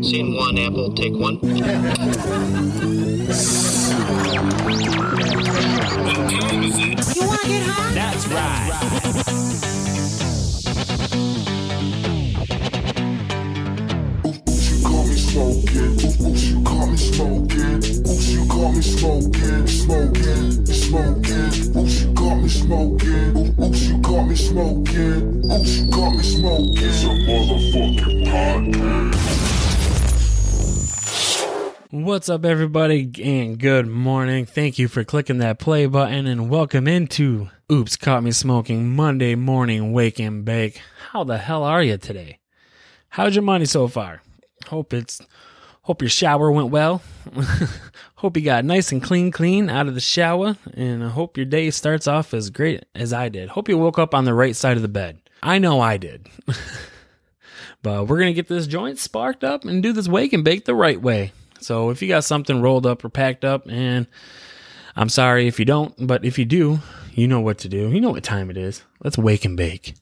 Scene one, Apple, take one. That's right. Oops, you caught me smoking. Oops, you caught me smoking. Oops, you caught me smoking, smoking, smoking. Oops, you caught me smoking. Oops, you caught me smoking. Oops, you caught me smoking. It's a motherfucking podcast. What's up, everybody, and good morning. Thank you for clicking that play button and welcome into Oops Caught Me Smoking Monday Morning Wake and Bake. How the hell are you today? How's your money so far? Hope it's hope your shower went well. hope you got nice and clean clean out of the shower and I hope your day starts off as great as I did. Hope you woke up on the right side of the bed. I know I did. but we're to get this joint sparked up and do this wake and bake the right way. So if you got something rolled up or packed up, and I'm sorry if you don't, but if you do, you know what to do. You know what time it is. Let's wake and bake.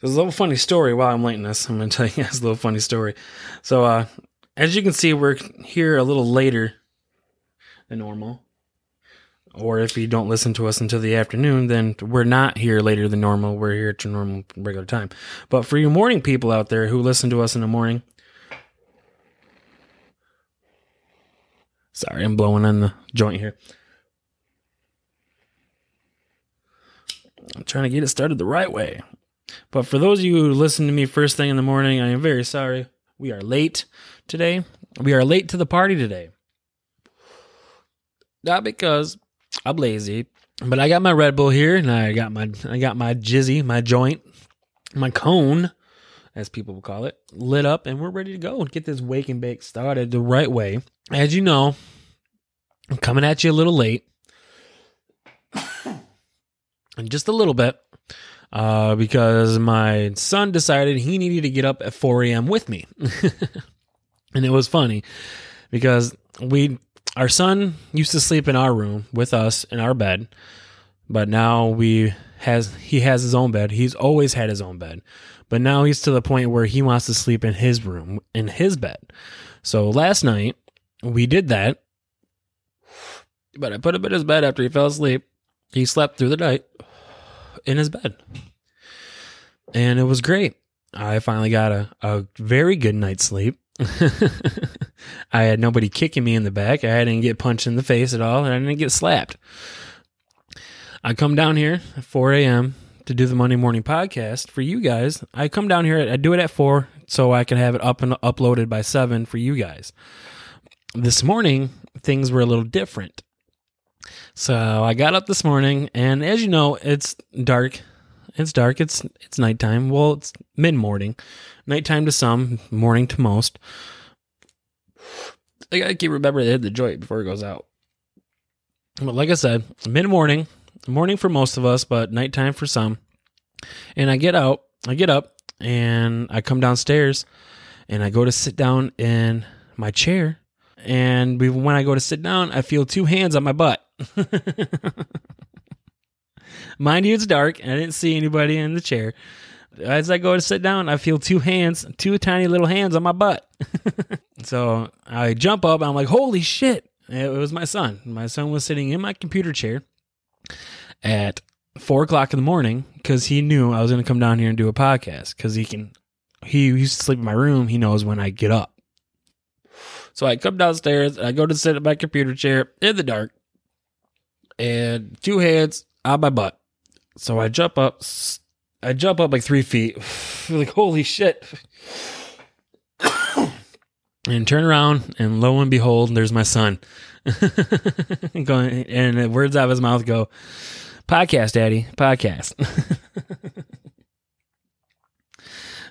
There's a little funny story while I'm lighting this. I'm going to tell you guys a little funny story. So, uh, as you can see, we're here a little later than normal. Or if you don't listen to us until the afternoon, then we're not here later than normal. We're here at your normal regular time. But for you morning people out there who listen to us in the morning, sorry, I'm blowing on the joint here. I'm trying to get it started the right way. But for those of you who listen to me first thing in the morning, I am very sorry. We are late today. We are late to the party today. Not because I'm lazy, but I got my Red Bull here, and I got my I got my jizzy, my joint, my cone, as people will call it, lit up, and we're ready to go and get this wake and bake started the right way. As you know, I'm coming at you a little late, and just a little bit, uh, because my son decided he needed to get up at 4 a.m. with me, and it was funny because we our son used to sleep in our room with us in our bed, but now we has he has his own bed. He's always had his own bed, but now he's to the point where he wants to sleep in his room in his bed. So last night we did that, but I put him in his bed after he fell asleep. He slept through the night in his bed, and it was great. I finally got a, a very good night's sleep. I had nobody kicking me in the back. I didn't get punched in the face at all, and I didn't get slapped. I come down here at 4 a.m. to do the Monday morning podcast for you guys. I come down here, I do it at 4 so I can have it up and uploaded by 7 for you guys. This morning, things were a little different. So I got up this morning, and as you know, it's dark. It's dark. It's it's nighttime. Well, it's mid morning, nighttime to some, morning to most. I gotta keep remember to hit the joint before it goes out. But like I said, mid morning, morning for most of us, but nighttime for some. And I get out, I get up, and I come downstairs, and I go to sit down in my chair. And when I go to sit down, I feel two hands on my butt. Mind you, it's dark, and I didn't see anybody in the chair. As I go to sit down, I feel two hands, two tiny little hands on my butt. so I jump up, I'm like, holy shit. It was my son. My son was sitting in my computer chair at four o'clock in the morning because he knew I was going to come down here and do a podcast because he can, he used to sleep in my room. He knows when I get up. So I come downstairs, and I go to sit in my computer chair in the dark, and two hands on my butt. So I jump up, I jump up like three feet, like holy shit, and turn around, and lo and behold, there's my son, going, and the words out of his mouth go, "Podcast, Daddy, podcast."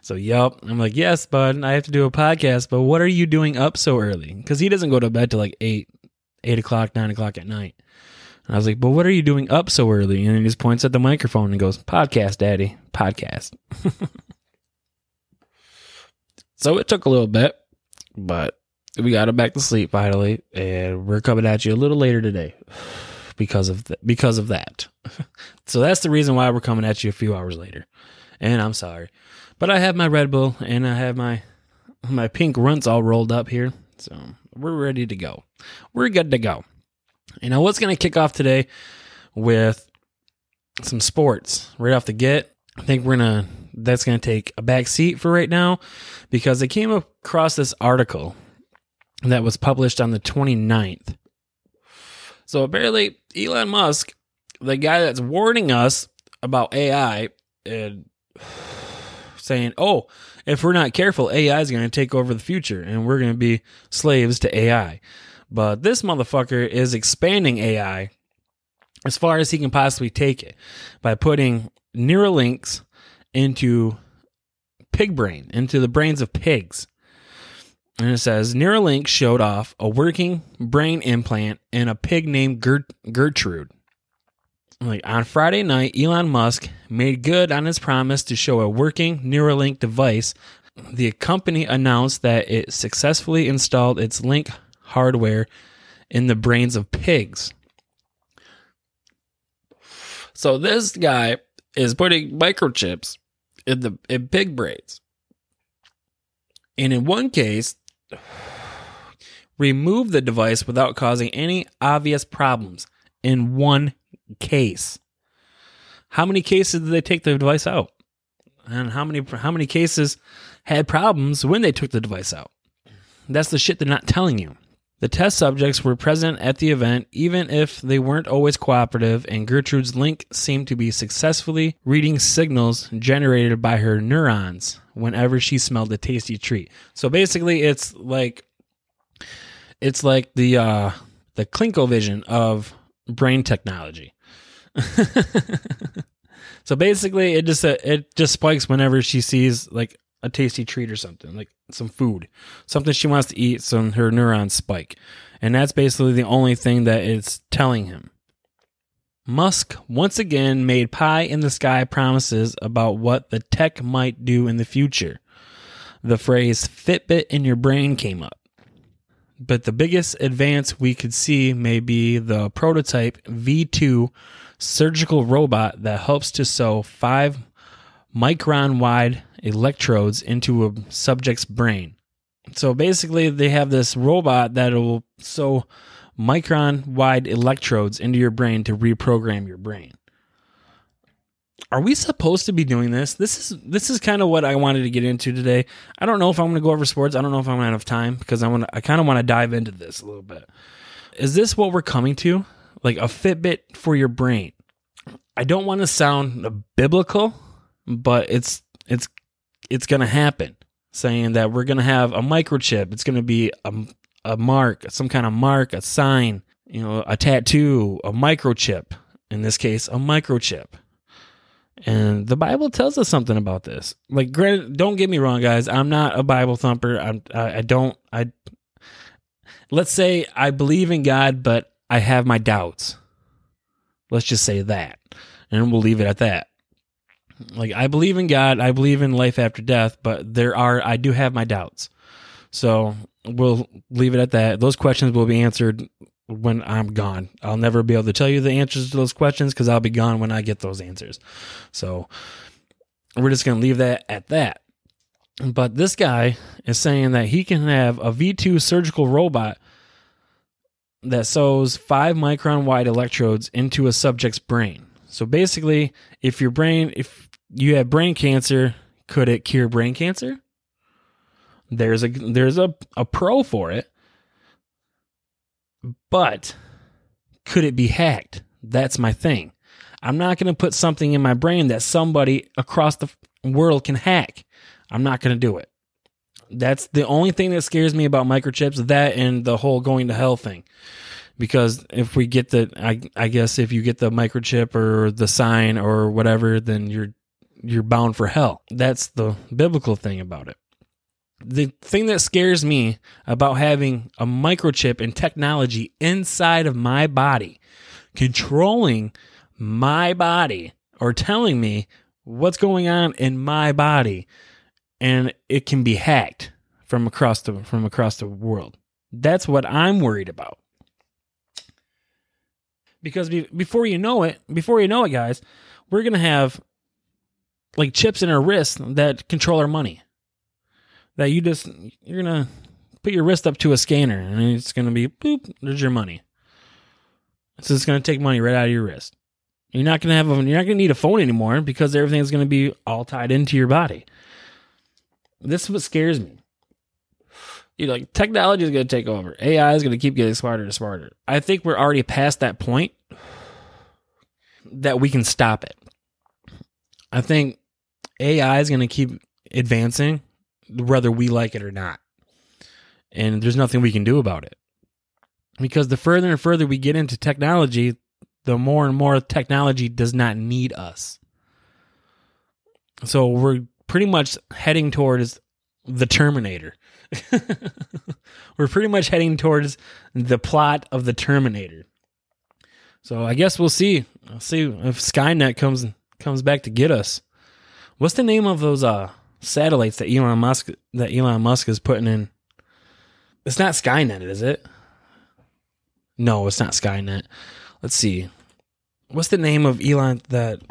So, yup. I'm like, yes, bud, I have to do a podcast, but what are you doing up so early? Because he doesn't go to bed till like 8, 8 o'clock, 9 o'clock at night. And I was like, but what are you doing up so early? And he just points at the microphone and goes, podcast, daddy, podcast. so it took a little bit, but we got him back to sleep finally. And we're coming at you a little later today. because of th- because of that. so that's the reason why we're coming at you a few hours later. And I'm sorry. But I have my Red Bull and I have my my Pink Runtz all rolled up here. So we're ready to go. We're good to go. You know what's going to kick off today with some sports right off the get. I think we're going to that's going to take a back seat for right now because I came across this article that was published on the 29th. So apparently Elon Musk, the guy that's warning us about AI and saying, "Oh, if we're not careful, AI is going to take over the future and we're going to be slaves to AI." But this motherfucker is expanding AI as far as he can possibly take it by putting Neuralinks into pig brain, into the brains of pigs. And it says Neuralink showed off a working brain implant in a pig named Gert- Gertrude. Like on Friday night, Elon Musk made good on his promise to show a working Neuralink device. The company announced that it successfully installed its link hardware in the brains of pigs. So this guy is putting microchips in the in pig brains. And in one case, remove the device without causing any obvious problems. In one case. How many cases did they take the device out? And how many how many cases had problems when they took the device out? That's the shit they're not telling you. The test subjects were present at the event, even if they weren't always cooperative, and Gertrude's link seemed to be successfully reading signals generated by her neurons whenever she smelled a tasty treat. So basically, it's like it's like the uh, the ClinkoVision of brain technology. so basically, it just uh, it just spikes whenever she sees like a tasty treat or something, like some food, something she wants to eat. So her neurons spike, and that's basically the only thing that it's telling him. Musk once again made pie in the sky promises about what the tech might do in the future. The phrase Fitbit in your brain came up. But the biggest advance we could see may be the prototype V2 surgical robot that helps to sew five micron wide electrodes into a subject's brain. So basically, they have this robot that will sew micron wide electrodes into your brain to reprogram your brain. Are we supposed to be doing this? This is this is kind of what I wanted to get into today. I don't know if I'm going to go over sports. I don't know if I'm going to have time because I want I kind of want to dive into this a little bit. Is this what we're coming to? Like a Fitbit for your brain. I don't want to sound biblical, but it's it's it's going to happen. Saying that we're going to have a microchip. It's going to be a a mark, some kind of mark, a sign, you know, a tattoo, a microchip. In this case, a microchip. And the Bible tells us something about this. Like, don't get me wrong, guys. I'm not a Bible thumper. I'm, I, I don't. I let's say I believe in God, but I have my doubts. Let's just say that, and we'll leave it at that. Like, I believe in God. I believe in life after death, but there are. I do have my doubts. So we'll leave it at that. Those questions will be answered when I'm gone. I'll never be able to tell you the answers to those questions because I'll be gone when I get those answers. So we're just going to leave that at that. But this guy is saying that he can have a V2 surgical robot that sews five micron wide electrodes into a subject's brain. So basically, if your brain, if you have brain cancer, could it cure brain cancer? There's a there's a, a pro for it. But could it be hacked? That's my thing. I'm not going to put something in my brain that somebody across the world can hack. I'm not going to do it. That's the only thing that scares me about microchips, that and the whole going to hell thing. Because if we get the, I, I guess if you get the microchip or the sign or whatever, then you're, you're bound for hell. That's the biblical thing about it the thing that scares me about having a microchip and technology inside of my body, controlling my body or telling me what's going on in my body, and it can be hacked from across the from across the world. That's what I'm worried about. because be, before you know it, before you know it, guys, we're gonna have like chips in our wrists that control our money. That you just you're gonna put your wrist up to a scanner and it's gonna be boop. There's your money. So it's gonna take money right out of your wrist. You're not gonna have a, you're not gonna need a phone anymore because everything's gonna be all tied into your body. This is what scares me. You know, like technology is to take over. AI is to keep getting smarter and smarter. I think we're already past that point that we can stop it. I think AI is going to keep advancing whether we like it or not. And there's nothing we can do about it. Because the further and further we get into technology, the more and more technology does not need us. So we're pretty much heading towards the Terminator. We're pretty much heading towards the plot of the Terminator. So I guess we'll see. I'll see if Skynet comes comes back to get us. What's the name of those uh satellites that Elon Musk that Elon Musk is putting in? It's not Skynet, is it? No, it's not Skynet. Let's see. What's the name of Elon that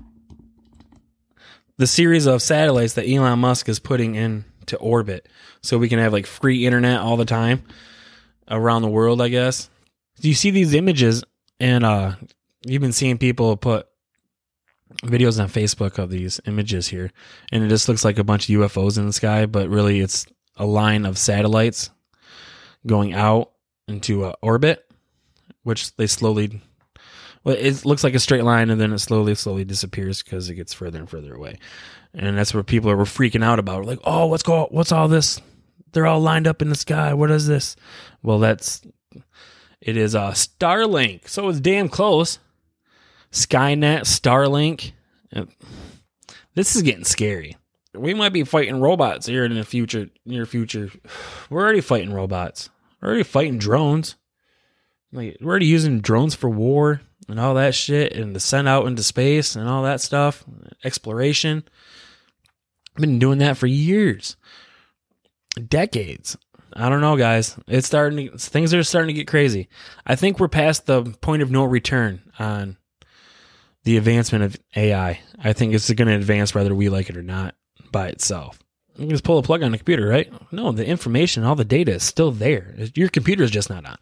the series of satellites that Elon Musk is putting in to orbit so we can have like free internet all the time around the world, I guess. Do you see these images and uh you've been seeing people put videos on Facebook of these images here and it just looks like a bunch of UFOs in the sky, but really it's a line of satellites going out into uh, orbit which they slowly well, it looks like a straight line and then it slowly, slowly disappears because it gets further and further away. And that's what people are freaking out about. Like, oh, what's go what's all this? They're all lined up in the sky. What is this? Well, that's it is a uh, Starlink. So it's damn close. Skynet, Starlink. Uh, this is getting scary. We might be fighting robots here in the future, near future. We're already fighting robots. We're already fighting drones. Like we're already using drones for war and all that shit and to send out into space and all that stuff, exploration. I've been doing that for years, decades. I don't know, guys. It's starting. To, things are starting to get crazy. I think we're past the point of no return on the advancement of AI. I think it's going to advance whether we like it or not by itself. You can just pull a plug on the computer, right? No, the information, all the data is still there. Your computer is just not on.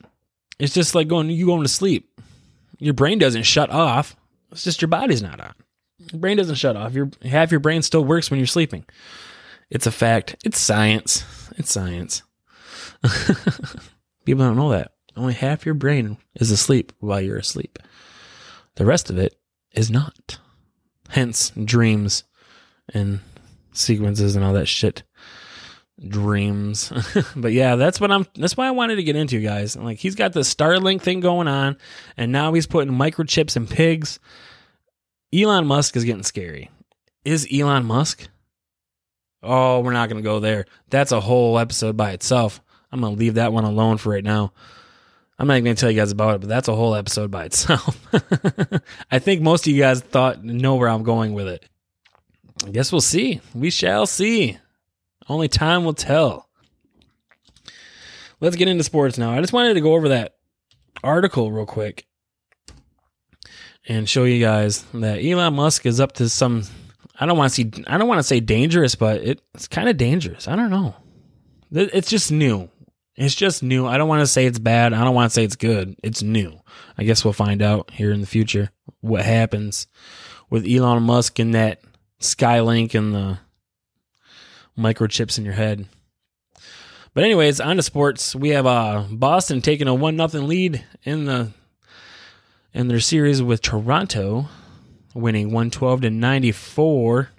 It's just like going you going to sleep your brain doesn't shut off. It's just your body's not on. Your brain doesn't shut off. Your half your brain still works when you're sleeping. It's a fact. It's science. It's science. People don't know that. Only half your brain is asleep while you're asleep. The rest of it is not. Hence dreams and sequences and all that shit dreams. but yeah, that's what I'm that's why I wanted to get into, guys. Like he's got the Starlink thing going on and now he's putting microchips in pigs. Elon Musk is getting scary. Is Elon Musk? Oh, we're not to go there. That's a whole episode by itself. I'm to leave that one alone for right now. I'm not even going to tell you guys about it, but that's a whole episode by itself. I think most of you guys thought know where I'm going with it. I guess we'll see. We shall see. Only time will tell. Let's get into sports now. I just wanted to go over that article real quick and show you guys that Elon Musk is up to some I don't want to see I don't want to say dangerous, but it, it's kind of dangerous. I don't know. It's just new. It's just new. I don't want to say it's bad. I don't want to say it's good. It's new. I guess we'll find out here in the future what happens with Elon Musk and that Skylink and the microchips in your head. But anyways, on to sports. We have uh, Boston taking a one nothing lead in the in their series with Toronto, winning one twelve to ninety four.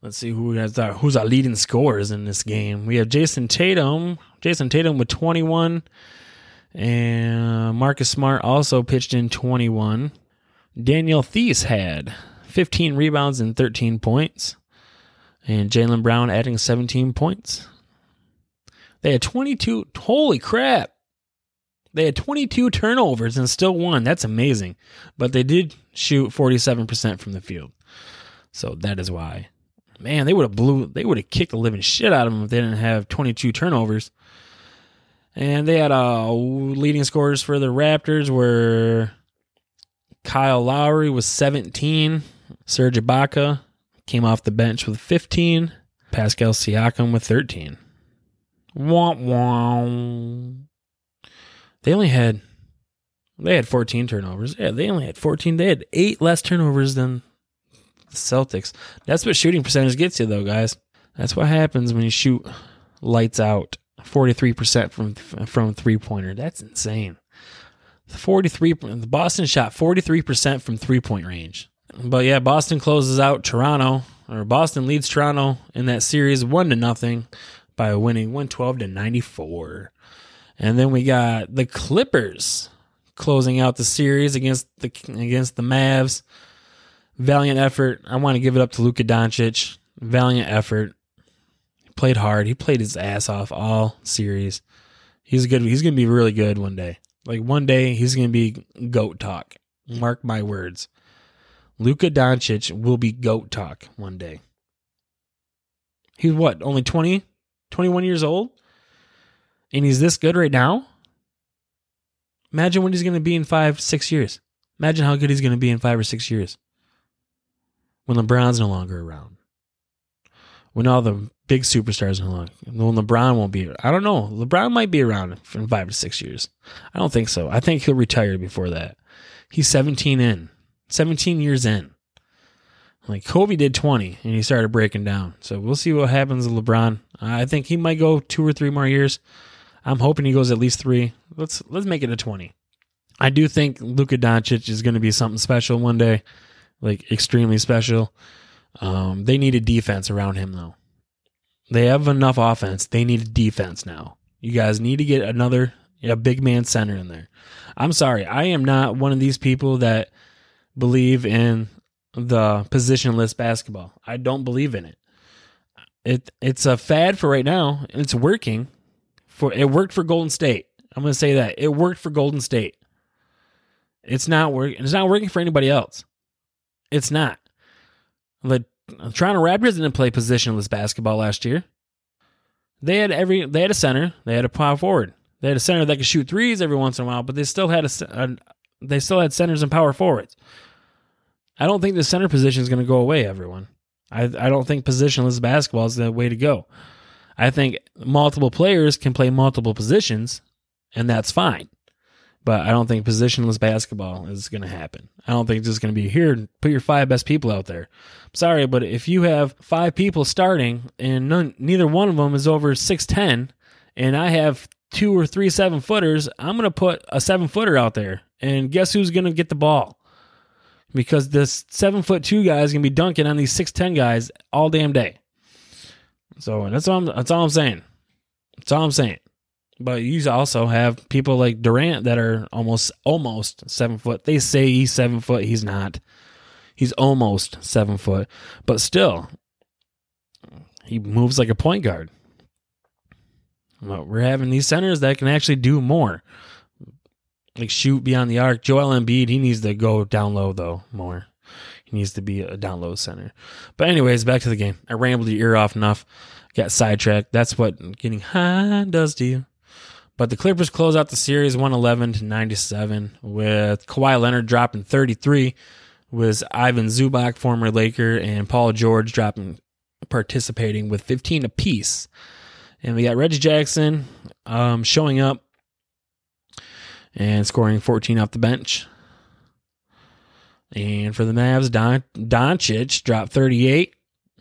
Let's see who has our, who's our leading scorers in this game. We have Jayson Tatum. Jayson Tatum with twenty one, and Marcus Smart also pitched in twenty one. Daniel Theis had fifteen rebounds and thirteen points and Jaylen Brown adding 17 points. They had 22. Holy crap. They had 22 turnovers and still won. That's amazing. But they did shoot 47% from the field. So that is why. Man, they would have blew they would have kicked the living shit out of them if they didn't have 22 turnovers. And they had uh leading scorers for the Raptors were Kyle Lowry was 17. Serge Ibaka came off the bench with 15. Pascal Siakam with 13. Wah, wah. They only had they had 14 turnovers. Yeah, they only had 14. They had eight less turnovers than the Celtics. That's what shooting percentage gets you, though, guys. That's what happens when you shoot lights out. 43% from from three pointer. That's insane. 43 the Boston shot 43% from three point range. But yeah, Boston closes out Toronto or Boston leads Toronto in that series 1 to nothing by winning 112 to 94. And then we got the Clippers closing out the series against the against the Mavs. Valiant effort. I want to give it up to Luka Doncic. Valiant effort. He played hard. He played his ass off all series. He's good. He's going to be really good one day. Like one day he's going to be goat talk. Mark my words. Luka Doncic will be goat talk one day. He's what? Only 20, 21 years old? And he's this good right now? Imagine what he's going to be in five, six years. Imagine how good he's going to be in five or six years when LeBron's no longer around. When all the big superstars are no longer, when LeBron won't be. I don't know. LeBron might be around in five to six years. I don't think so. I think he'll retire before that. He's 17 in, 17 years in. Like Kobe did 20 and he started breaking down. So we'll see what happens with LeBron. I think he might go two or three more years. I'm hoping he goes at least three. Let's let's make it a 20. I do think Luka Doncic is going to be something special one day, like extremely special. Um, they need a defense around him though. They have enough offense. They need a defense now. You guys need to get another a big man center in there. I'm sorry, I am not one of these people that believe in the positionless basketball. I don't believe in it. It it's a fad for right now. And it's working. For it worked for Golden State. I'm going to say that it worked for Golden State. It's not working. It's not working for anybody else. It's not. The Toronto Raptors didn't play positionless basketball last year. They had every. They had a center. They had a power forward. They had a center that could shoot threes every once in a while, but they still had a. a they still had centers and power forwards. I don't think the center position is going to go away, everyone. I, I don't think positionless basketball is the way to go. I think multiple players can play multiple positions, and that's fine. But I don't think positionless basketball is going to happen. I don't think it's just going to be here, put your five best people out there. Sorry, but if you have five people starting and none, neither one of them is over 6'10, and I have two or three seven footers, I'm going to put a seven footer out there. And guess who's going to get the ball? because this seven foot two guy is gonna be dunking on these six ten guys all damn day. So that's all. I'm, that's all I'm saying. That's all I'm saying. But you also have people like Durant that are almost almost seven foot. They say he's seven foot. He's not. He's almost seven foot, but still, he moves like a point guard. But we're having these centers that can actually do more like shoot beyond the arc. Joel Embiid, he needs to go down low though more. He needs to be a down low center. But anyways, back to the game. I rambled your ear off enough. Got sidetracked. That's what getting high does to you. But the Clippers close out the series 111 to 97 with Kawhi Leonard dropping 33, with Ivan Zubac, former Laker, and Paul George dropping participating with 15 apiece. And we got Reggie Jackson um, showing up and scoring 14 off the bench. And for the Mavs, Don Doncic dropped 38,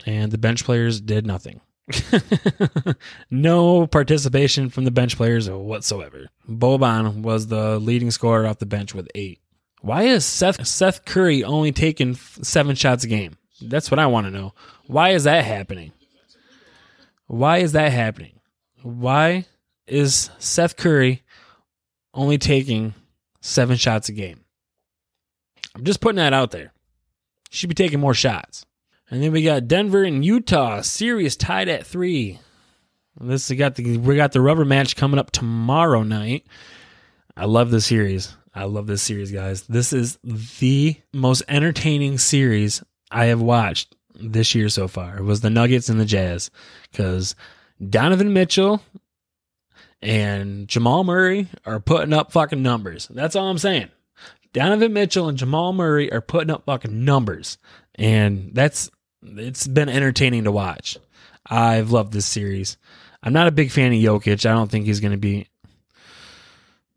and the bench players did nothing. no participation from the bench players whatsoever. Boban was the leading scorer off the bench with eight. Why is Seth Seth Curry only taking seven shots a game? That's what I want to know. Why is that happening? Why is that happening? Why is Seth Curry only taking seven shots a game. I'm just putting that out there. Should be taking more shots. And then we got Denver and Utah series tied at three. This we got the we got the rubber match coming up tomorrow night. I love this series. I love this series, guys. This is the most entertaining series I have watched this year so far. It was the Nuggets and the Jazz because Donovan Mitchell and Jamal Murray are putting up fucking numbers. That's all I'm saying. Donovan Mitchell and Jamal Murray are putting up fucking numbers. And that's it's been entertaining to watch. I've loved this series. I'm not a big fan of Jokic. I don't think he's going to be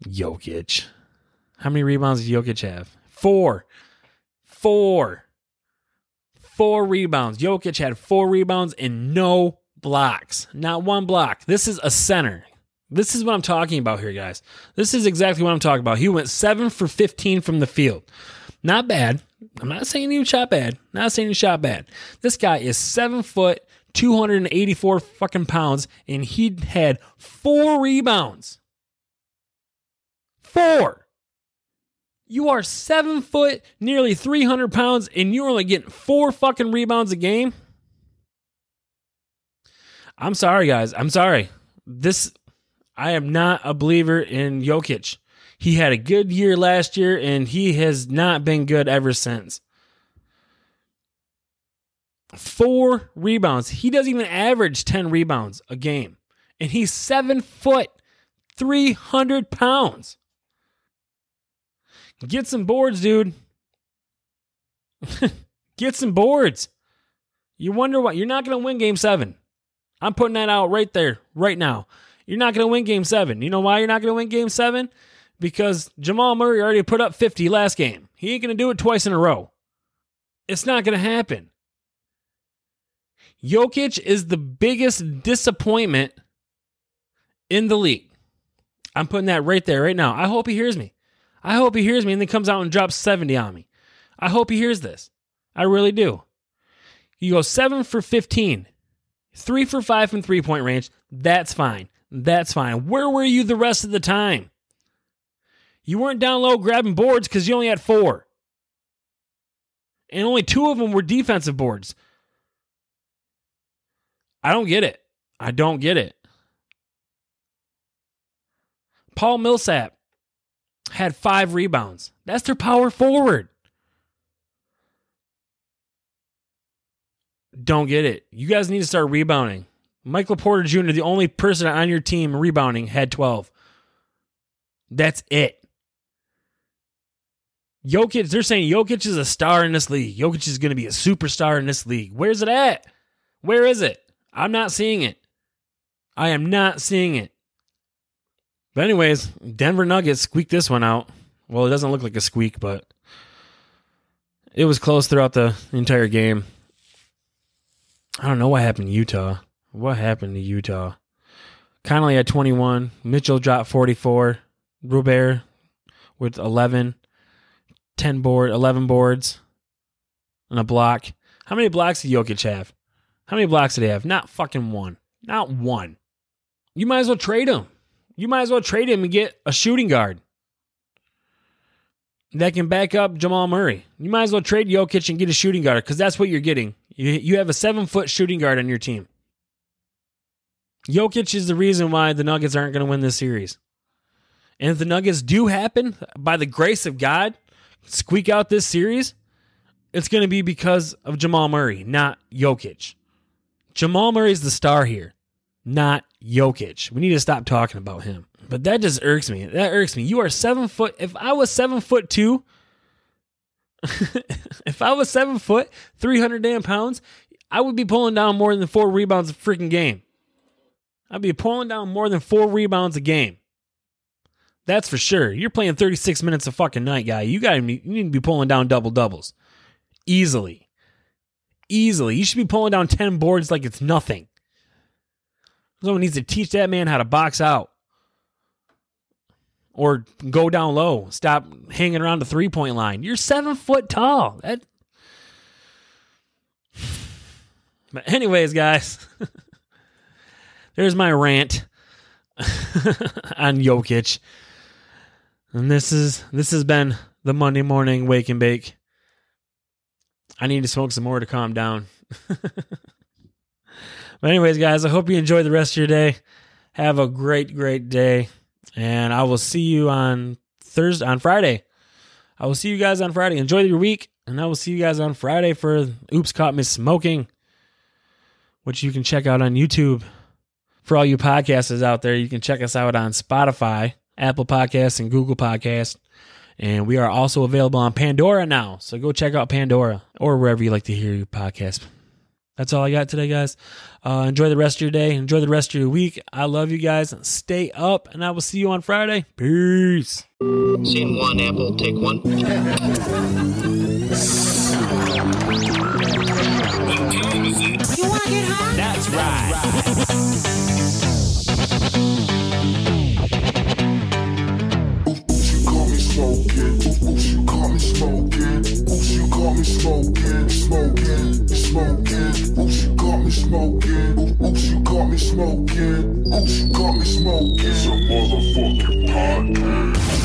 Jokic. How many rebounds does Jokic have? Four. Four. Four rebounds. Jokic had four rebounds and no blocks. Not one block. This is a center. This is what I'm talking about here, guys. This is exactly what I'm talking about. He went seven for 15 from the field. Not bad. I'm not saying he shot bad. Not saying he shot bad. This guy is seven foot, 284 fucking pounds, and he had four rebounds. Four. You are seven foot, nearly 300 pounds, and you're only getting four fucking rebounds a game. I'm sorry, guys. I'm sorry. This, I am not a believer in Jokic. He had a good year last year, and he has not been good ever since. Four rebounds. He doesn't even average 10 rebounds a game. And he's seven foot, 300 pounds. Get some boards, dude. Get some boards. You wonder what? You're not going to win game seven. I'm putting that out right there, right now. You're not going to win game seven. You know why you're not going to win game seven? Because Jamal Murray already put up 50 last game. He ain't going to do it twice in a row. It's not going to happen. Jokic is the biggest disappointment in the league. I'm putting that right there, right now. I hope he hears me. I hope he hears me and then comes out and drops 70 on me. I hope he hears this. I really do. You go seven for 15, three for five from three point range. That's fine. That's fine. Where were you the rest of the time? You weren't down low grabbing boards because you only had four. And only two of them were defensive boards. I don't get it. I don't get it. Paul Millsap had five rebounds. That's their power forward. Don't get it. You guys need to start rebounding. Michael Porter Jr., the only person on your team rebounding, had 12. That's it. Jokic, they're saying Jokic is a star in this league. Jokic is going to be a superstar in this league. Where's it at? Where is it? I'm not seeing it. I am not seeing it. But anyways, Denver Nuggets squeaked this one out. Well, it doesn't look like a squeak, but it was close throughout the entire game. I don't know what happened to Utah. What happened to Utah? Conley had 21. Mitchell dropped 44. Gobert with 11. 10 board, 11 boards and a block. How many blocks did Jokic have? How many blocks did he have? Not fucking one. Not one. You might as well trade him. You might as well trade him and get a shooting guard that can back up Jamal Murray. You might as well trade Jokic and get a shooting guard because that's what you're getting. You, you have a seven foot shooting guard on your team. Jokic is the reason why the Nuggets aren't going to win this series. And if the Nuggets do happen, by the grace of God, squeak out this series, it's going to be because of Jamal Murray, not Jokic. Jamal Murray's the star here, not Jokic. We need to stop talking about him. But that just irks me. That irks me. You are seven foot. If I was seven foot two, if I was seven foot, 300 damn pounds, I would be pulling down more than four rebounds a freaking game. I'd be pulling down more than four rebounds a game. That's for sure. You're playing 36 minutes a fucking night, guy. You got to you need to be pulling down double doubles easily. Easily. You should be pulling down 10 boards like it's nothing. Someone needs to teach that man how to box out. Or go down low. Stop hanging around the three point line. You're seven foot tall. That But anyways, guys, there's my rant on Jokic. And this is this has been the Monday morning wake and bake. I need to smoke some more to calm down. but anyways, guys, I hope you enjoy the rest of your day. Have a great, great day. And I will see you on Thursday on Friday. I will see you guys on Friday. Enjoy your week. And I will see you guys on Friday for Oops Caught Me Smoking, which you can check out on YouTube. For all you podcasters out there, you can check us out on Spotify, Apple Podcasts, and Google Podcasts. And we are also available on Pandora now. So go check out Pandora or wherever you like to hear your podcast. That's all I got today, guys. Uh, enjoy the rest of your day. Enjoy the rest of your week. I love you guys. Stay up, and I will see you on Friday. Peace. Scene one, Apple, take one. That's right. Oops, smoking, smoking, smoking. Oops, she got me smoking. Oops, she got me smoking. Oops, she got me smoking. It's a motherfucking podcast.